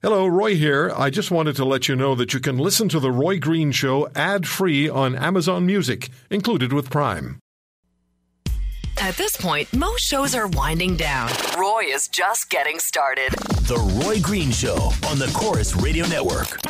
Hello, Roy here. I just wanted to let you know that you can listen to The Roy Green Show ad free on Amazon Music, included with Prime. At this point, most shows are winding down. Roy is just getting started. The Roy Green Show on the Corus Radio Network.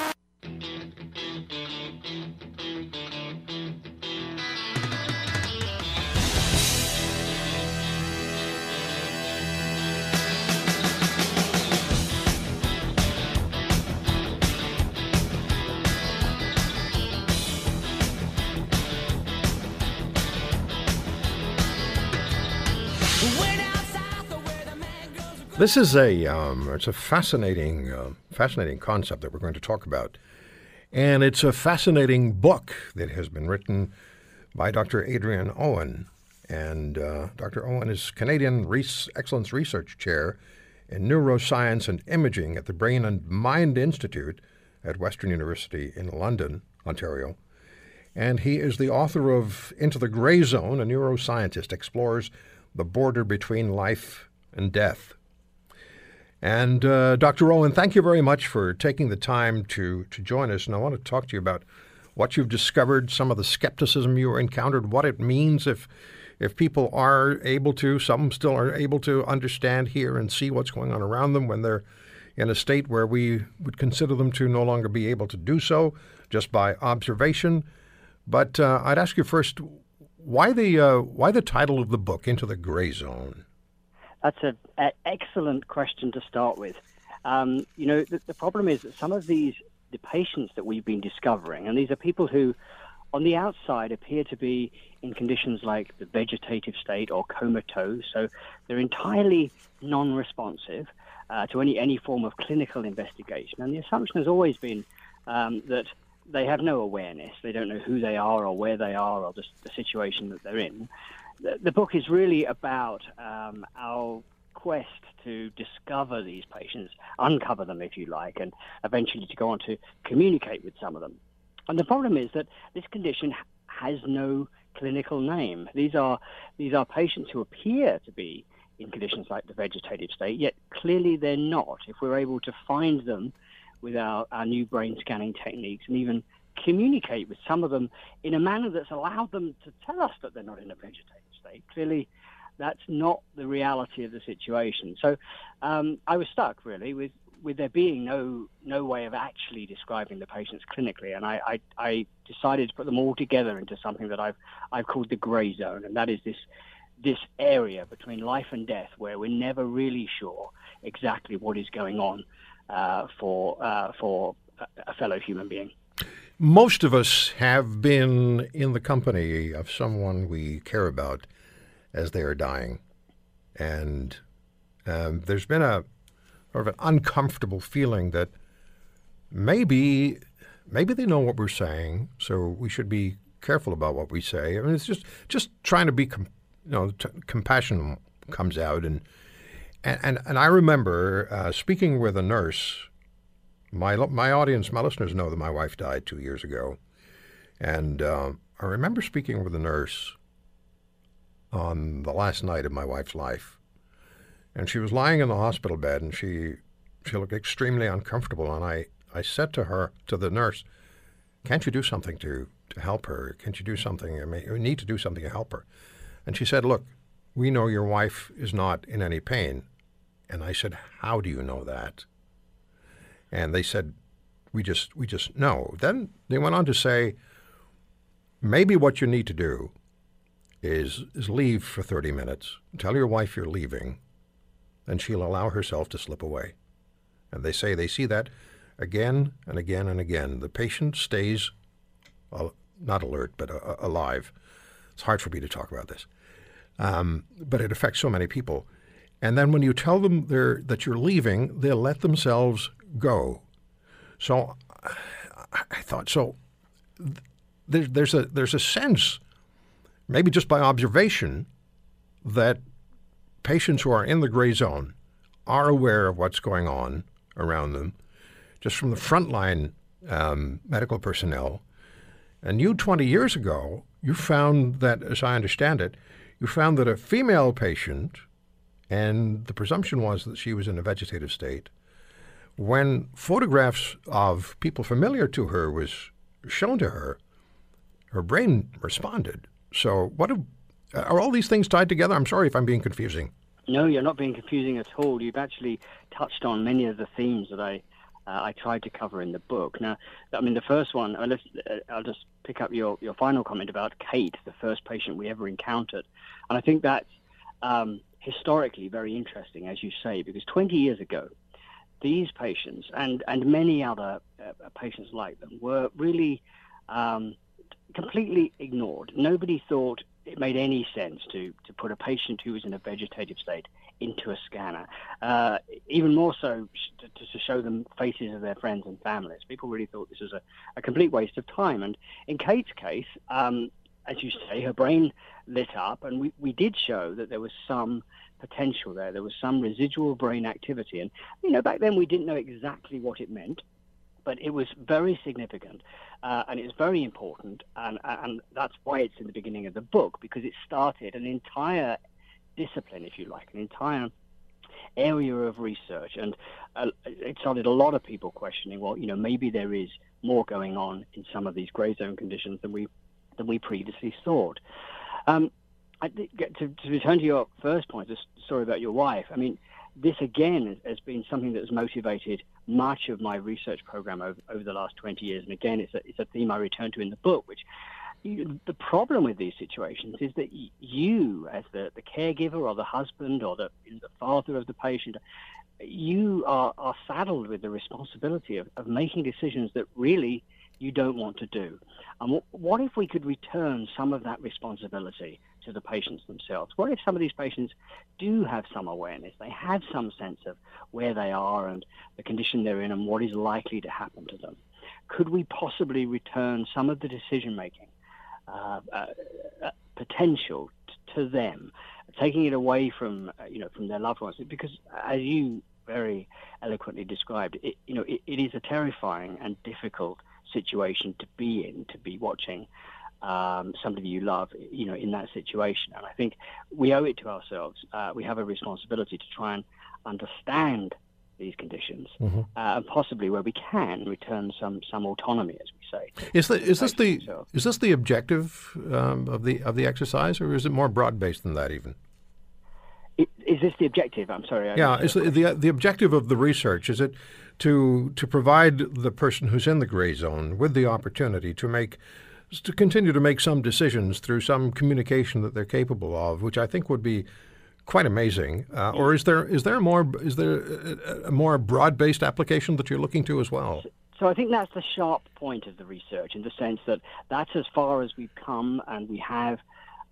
This is a um, it's a fascinating uh, fascinating concept that we're going to talk about, and it's a fascinating book that has been written by Dr. Adrian Owen, and uh, Dr. Owen is Canadian Res- Excellence Research Chair in Neuroscience and Imaging at the Brain and Mind Institute at Western University in London, Ontario. And he is the author of Into the Gray Zone, a neuroscientist explores the border between life and death. And uh, Dr. Owen, thank you very much for taking the time to, to join us. And I want to talk to you about what you've discovered, some of the skepticism you encountered, what it means if if people are able to, some still are able to understand, hear, and see what's going on around them when they're in a state where we would consider them to no longer be able to do so just by observation. But uh, I'd ask you first, why the uh, why the title of the book, Into the Gray Zone? That's an excellent question to start with. Um, you know, the, the, problem is that some of these, the patients that we've been discovering, and these are people who, on the outside, appear to be in conditions like the vegetative state or comatose, so they're entirely non responsive uh, to any, any form of clinical investigation. And the assumption has always been um, that they have no awareness, they don't know who they are or where they are or the, the situation that they're in the, the book is really about um, our quest to discover these patients, uncover them, if you like, and eventually to go on to communicate with some of them. And the problem is that this condition has no clinical name. These are these are patients who appear to be in conditions like the vegetative state, yet clearly they're not. If we're able to find them with our, our new brain scanning techniques and even communicate with some of them in a manner that's allowed them to tell us that they're not in a vegetative state. Clearly, that's not the reality of the situation. So um, I was stuck really with with there being no no way of actually describing the patients clinically, and I, I, I decided to put them all together into something that I've I've called the grey zone, and that is this this area between life and death where we're never really sure exactly what is going on uh, for uh, for a fellow human being. Most of us have been in the company of someone we care about as they are dying. And um, there's been a sort of an uncomfortable feeling that maybe maybe they know what we're saying, so we should be careful about what we say. I mean, it's just just trying to be, com- you know, t- compassion comes out, and and and I remember uh, speaking with a nurse my my audience, my listeners know that my wife died two years ago, and uh, I remember speaking with a nurse on the last night of my wife's life, and she was lying in the hospital bed, and she she looked extremely uncomfortable, and I I said to her to the nurse, "Can't you do something to to help her? Can't you do something? I mean, we need to do something to help her." And she said, "Look, we know your wife is not in any pain." And I said, "How do you know that?" And they said, we just we just know. Then they went on to say, maybe what you need to do is is leave for 30 minutes. Tell your wife you're leaving, and she'll allow herself to slip away. And they say they see that again and again and again. The patient stays not alert but uh, alive. It's hard for me to talk about this, um, but it affects so many people. And then when you tell them that you're leaving, they'll let themselves go. So I thought, so there's, there's, a, there's a sense, maybe just by observation, that patients who are in the gray zone are aware of what's going on around them, just from the frontline um, medical personnel. And you, 20 years ago, you found that, as I understand it, you found that a female patient and the presumption was that she was in a vegetative state, when photographs of people familiar to her was shown to her, her brain responded. So, what do, are all these things tied together? I'm sorry if I'm being confusing. No, you're not being confusing at all. You've actually touched on many of the themes that I uh, I tried to cover in the book. Now, I mean, the first one, uh, I'll just pick up your, your final comment about Kate, the first patient we ever encountered. And I think that's um, historically very interesting, as you say, because 20 years ago, these patients and, and many other uh, patients like them were really um, completely ignored. Nobody thought it made any sense to, to put a patient who was in a vegetative state into a scanner. Uh, even more so to, to, show them faces of their friends and families. People really thought this was a, a complete waste of time. And in Kate's case, um, as you say, her brain lit up, and we, we did show that there was some potential there. There was some residual brain activity. And, you know, back then we didn't know exactly what it meant but it was very significant uh, and it's very important, and, and that's why it's in the beginning of the book because it started an entire discipline, if you like, an entire area of research, and uh, it started a lot of people questioning, well, you know, maybe there is more going on in some of these grey zone conditions than we than we previously thought. Um, I, to, to, return to your first point, the story about your wife, I mean, this again has been something that has motivated much of my research program over, over the last 20 years. And again, it's a, it's a theme I return to in the book, which you, the problem with these situations is that you, as the, the caregiver or the husband or the, the father of the patient, you are, are saddled with the responsibility of, of making decisions that really you don't want to do. And what if we could return some of that responsibility to the patients themselves? What if some of these patients do have some awareness? They have some sense of where they are and the condition they're in and what is likely to happen to them. Could we possibly return some of the decision making uh, uh, uh, potential t- to them, taking it away from uh, you know from their loved ones? Because as you very eloquently described, it, you know it, it is a terrifying and difficult situation to be in, to be watching um, somebody you love, you know, in that situation. And I think we owe it to ourselves. Uh, we have a responsibility to try and understand these conditions, mm-hmm. uh, and possibly where we can return some some autonomy, as we say. Is, the, is this the is this the objective um, of the of the exercise, or is it more broad based than that even? Is this the objective? I'm sorry. I yeah, is the, the the objective of the research is it to to provide the person who's in the gray zone with the opportunity to make to continue to make some decisions through some communication that they're capable of, which I think would be quite amazing. Uh, or is there is there more is there a, a more broad based application that you're looking to as well? So I think that's the sharp point of the research, in the sense that that's as far as we've come, and we have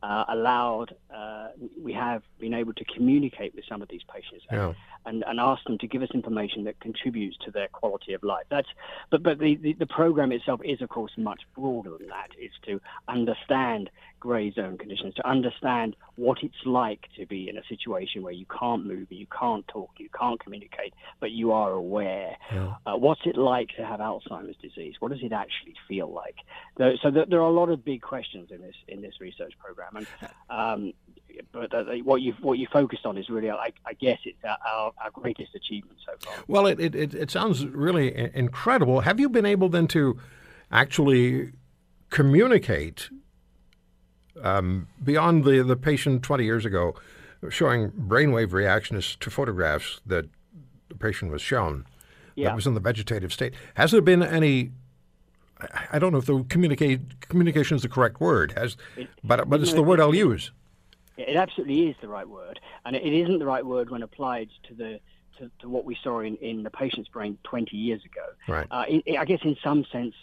uh, allowed, uh, we have been able to communicate with some of these patients yeah. and, and ask them to give us information that contributes to their quality of life. That's, but but the, the, the program itself is, of course, much broader than that. It's to understand grey zone conditions, to understand what it's like to be in a situation where you can't move, you can't talk, you can't communicate, but you are aware. Yeah. Uh, what's it like to have Alzheimer's disease? What does it actually feel like? So there are a lot of big questions in this in this research program, and um, but uh, what you what you focused on is really, I, I guess, it's our, our, greatest achievement so far. Well, it, it it sounds really incredible. Have you been able then to actually communicate um, beyond the, the patient 20 years ago showing brainwave reactions to photographs that the patient was shown yeah. that was in the vegetative state. Has there been any? I don't know if the communicate communication is the correct word. Has, it, but but it's the word I'll use. It absolutely is the right word, and it isn't the right word when applied to the to, to what we saw in, in the patient's brain 20 years ago. Right. Uh, I guess in some sense,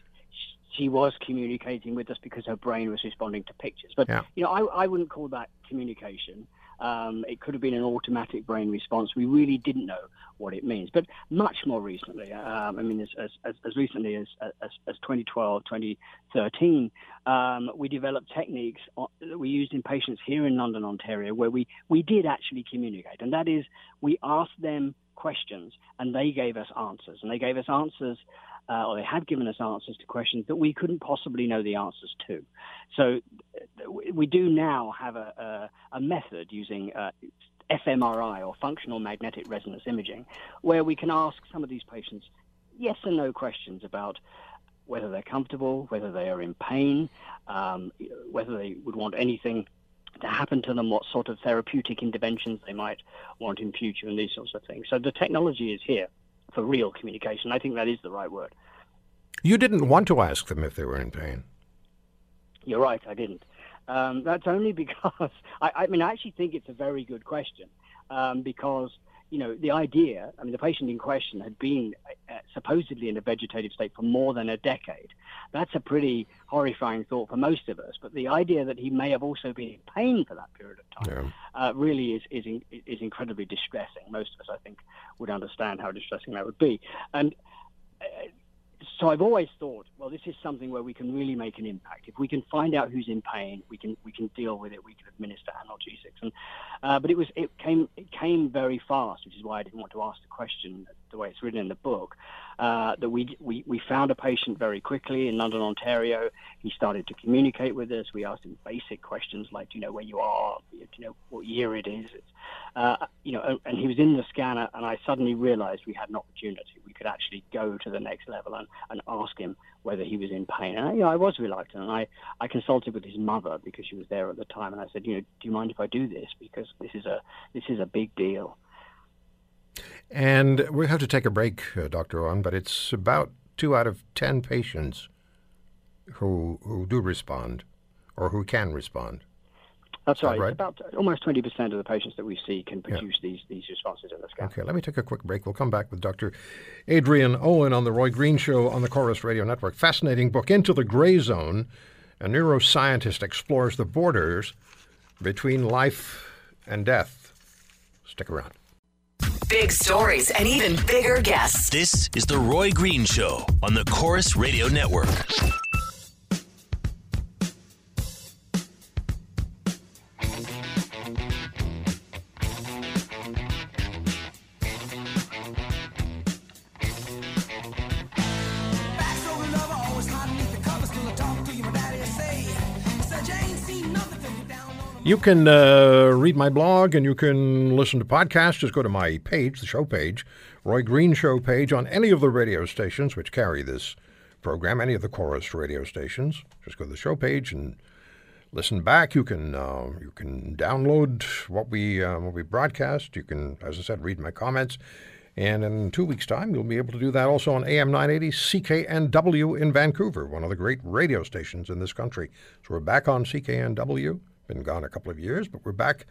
she was communicating with us because her brain was responding to pictures. But yeah. you know, I, I wouldn't call that communication. Um, it could have been an automatic brain response. We really didn't know what it means. But much more recently, um, I mean, as, as, as recently as, as, as, 2012, 2013, um, we developed techniques that we used in patients here in London, Ontario, where we, we did actually communicate. And that is, we asked them questions and they gave us answers. And they gave us answers uh, or they had given us answers to questions that we couldn't possibly know the answers to. So we do now have a, a, a method using uh, fMRI or functional magnetic resonance imaging, where we can ask some of these patients yes and no questions about whether they're comfortable, whether they are in pain, um, whether they would want anything to happen to them, what sort of therapeutic interventions they might want in future, and these sorts of things. So the technology is here for real communication. I think that is the right word. You didn't want to ask them if they were in pain. You're right, I didn't. Um, that's only because I, I, mean I actually think it's a very good question um, because you know the idea. I mean the patient in question had been uh, supposedly in a vegetative state for more than a decade. That's a pretty horrifying thought for most of us. But the idea that he may have also been in pain for that period of time yeah. uh, really is is is incredibly distressing. Most of us, I think, would understand how distressing that would be. And uh, so I've always thought, well, this is something where we can really make an impact. If we can find out who's in pain, we can we can deal with it. We can administer analgesics. And uh, but it was it came it came very fast, which is why I didn't want to ask the question the way it's written in the book. Uh, that we, we we found a patient very quickly in London, Ontario. He started to communicate with us. We asked him basic questions like, do you know where you are? Do you know what year it is? Uh, you know, and he was in the scanner, and I suddenly realised we had an opportunity. We could actually go to the next level and, and ask him whether he was in pain. And you know, I was reluctant, and I, I consulted with his mother because she was there at the time, and I said, you know, do you mind if I do this because this is a this is a big deal. And we have to take a break, uh, Dr. Owen, but it's about two out of ten patients who who do respond or who can respond. That's right. right. about almost 20% of the patients that we see can produce yeah. these, these responses in the scan. Okay, let me take a quick break. We'll come back with Dr. Adrian Owen on The Roy Green Show on the Corus Radio Network. Fascinating book, Into the Gray Zone. A neuroscientist explores the borders between life and death. Stick around. Big stories and even bigger guests. This is The Roy Green Show on the Corus Radio Network. You can uh, read my blog and you can listen to podcasts. Just go to my page, the show page, Roy Green Show page, on any of the radio stations which carry this program, any of the Corus radio stations. Just go to the show page and listen back. You can uh, you can download what we uh, what we broadcast. You can, as I said, read my comments. And in two weeks' time, you'll be able to do that also on AM 980 CKNW in Vancouver, one of the great radio stations in this country. So we're back on CKNW been gone a couple of years, but we're back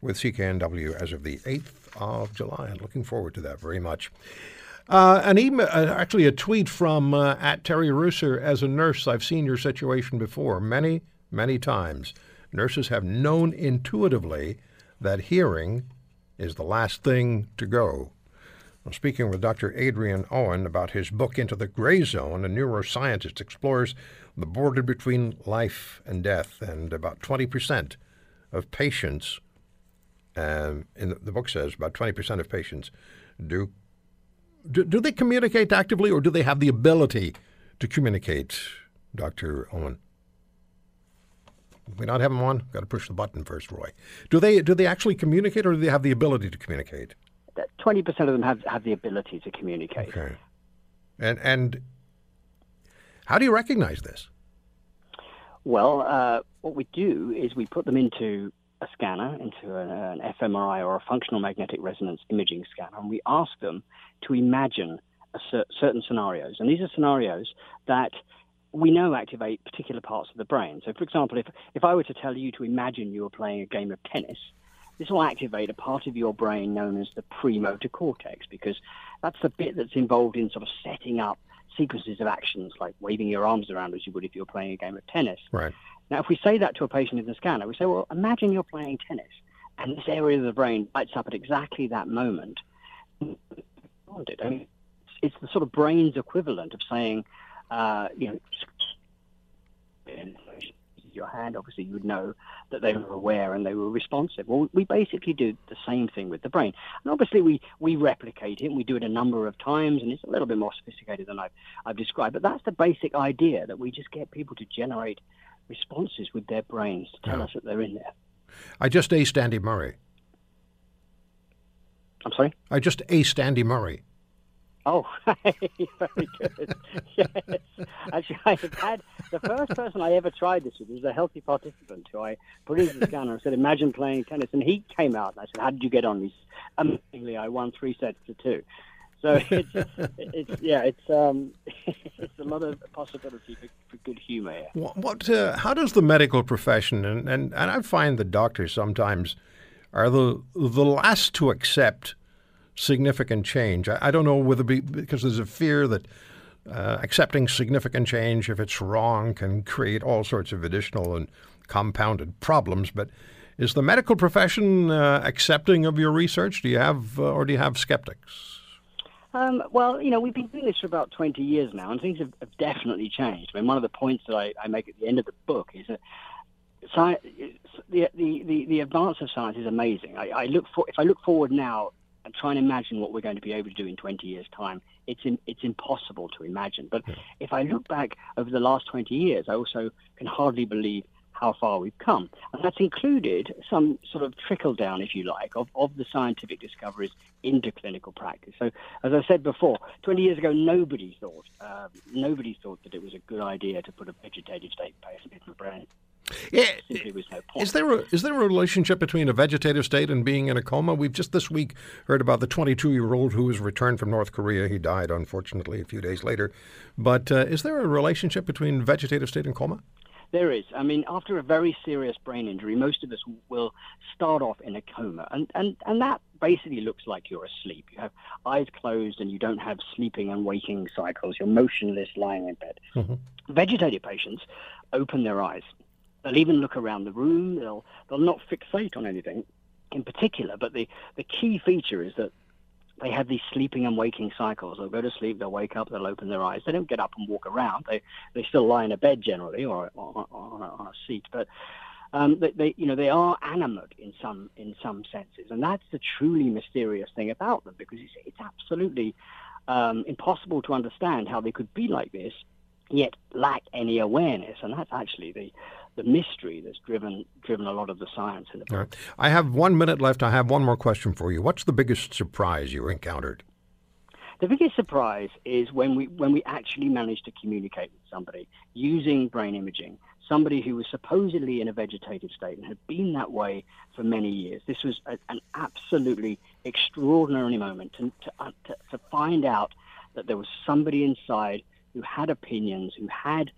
with CKNW as of the 8th of July. and looking forward to that very much. Uh, an email, uh, actually a tweet from uh, at Terry Rooser. As a nurse, I've seen your situation before many, many times. Nurses have known intuitively that hearing is the last thing to go. I'm speaking with Dr. Adrian Owen about his book Into the Gray Zone, a neuroscientist explores the border between life and death, and about 20% of patients, um, in the, the, book says about 20% of patients do, do, do they communicate actively or do they have the ability to communicate, Dr. Owen? We not have them on. Got to push the button first, Roy. Do they do they actually communicate, or do they have the ability to communicate? Twenty percent of them have have the ability to communicate. Okay. And and how do you recognize this? Well, uh, what we do is we put them into a scanner, into an, an, fMRI or a functional magnetic resonance imaging scanner, and we ask them to imagine cer- certain scenarios. And these are scenarios that we know activate particular parts of the brain. So, for example, if, if I were to tell you to imagine you were playing a game of tennis, this will activate a part of your brain known as the premotor cortex because that's the bit that's involved in sort of setting up sequences of actions like waving your arms around as you would if you were playing a game of tennis. Right. Now, if we say that to a patient in the scanner, we say, well, imagine you're playing tennis and this area of the brain lights up at exactly that moment. I mean, it's the sort of brain's equivalent of saying, uh, you know, your hand, obviously you would know that they were aware and they were responsive. Well, we basically do the same thing with the brain. And obviously we, we replicate it and we do it a number of times and it's a little bit more sophisticated than I've, I've described. But that's the basic idea that we just get people to generate responses with their brains to tell yeah. us that they're in there. I just aced Andy Murray. I'm sorry. I just aced Andy Murray. Oh, very good. yes. Actually, I have had the first person I ever tried this with was a healthy participant who I put into the scanner and said, "Imagine playing tennis," and he came out and I said, "How did you get on?" He's amazingly, I won three sets to two. So it's, it's yeah, it's um, it's a lot of possibility for, for good humour here. What? what uh, how does the medical profession and, and and I find the doctors sometimes are the the last to accept significant change. I, I don't know whether be, because there's a fear that uh, accepting significant change, if it's wrong, can create all sorts of additional and compounded problems. But is the medical profession uh, accepting of your research? Do you have, uh, or do you have skeptics? Um, well, you know, we've been doing this for about 20 years now, and things have, have definitely changed. I mean, one of the points that I, I make at the end of the book is that science, the, the, the, the advance of science is amazing. I, I look for, if I look forward now and try and imagine what we're going to be able to do in 20 years' time, it's in, it's impossible to imagine. But if I look back over the last 20 years, I also can hardly believe how far we've come. And that's included some sort of trickle down, if you like, of, of the scientific discoveries into clinical practice. So, as I said before, 20 years ago, nobody thought, uh, nobody thought that it was a good idea to put a vegetative state patient in the brain. Yeah, no is there a, is there a relationship between a vegetative state and being in a coma? We've just this week heard about the 22 year old who was returned from North Korea. He died unfortunately a few days later. But uh, is there a relationship between vegetative state and coma? There is. I mean, after a very serious brain injury, most of us will start off in a coma, and, and, and that basically looks like you're asleep. You have eyes closed and you don't have sleeping and waking cycles. You're motionless lying in bed. Mm-hmm. Vegetative patients open their eyes. They'll even look around the room. They'll, they'll not fixate on anything in particular, but the, the key feature is that they have these sleeping and waking cycles. They'll go to sleep, they'll wake up, they'll open their eyes. They don't get up and walk around. They they still lie in a bed generally or, or, or on, a, on, a, seat, but um, they, they, you know they are animate in some in some senses, and that's the truly mysterious thing about them because it's it's absolutely um, impossible to understand how they could be like this yet lack any awareness, and that's actually the the mystery that's driven driven a lot of the science in the book. Right. I have one minute left. I have one more question for you. What's the biggest surprise you encountered? The biggest surprise is when we when we actually managed to communicate with somebody using brain imaging, somebody who was supposedly in a vegetative state and had been that way for many years. This was a, an absolutely extraordinary moment to, to, uh, to, to find out that there was somebody inside who had opinions, who had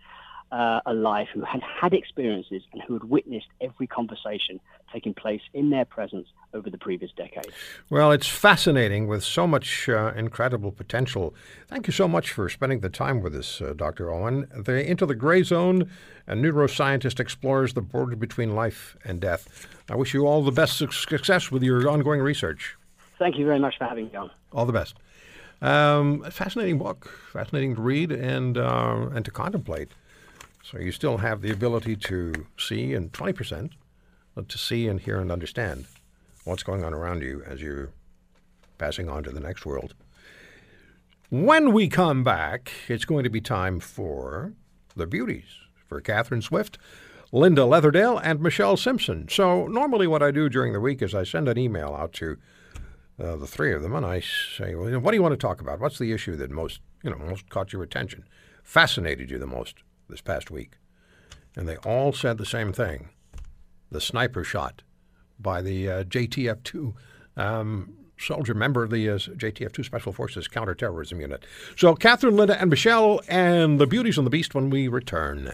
uh, a life, who had had experiences, and who had witnessed every conversation taking place in their presence over the previous decade. Well, it's fascinating with so much uh, incredible potential. Thank you so much for spending the time with us, uh, Dr. Owen. The Into the Gray Zone, a neuroscientist explores the border between life and death. I wish you all the best success with your ongoing research. Thank you very much for having me on. All the best. Um, fascinating book, fascinating to read and uh, and to contemplate. So you still have the ability to see in 20%, to see and hear and understand what's going on around you as you're passing on to the next world. When we come back, it's going to be time for the beauties for Catherine Swift, Linda Leatherdale, and Michelle Simpson. So normally, what I do during the week is I send an email out to uh, the three of them, and I say, well, "What do you want to talk about? What's the issue that most, you know, most caught your attention, fascinated you the most?" This past week, and they all said the same thing: the sniper shot by the uh, JTF two um, soldier member of the uh, JTF two Special Forces counterterrorism unit. So, Catherine, Linda, and Michelle, and the beauties and the beast when we return.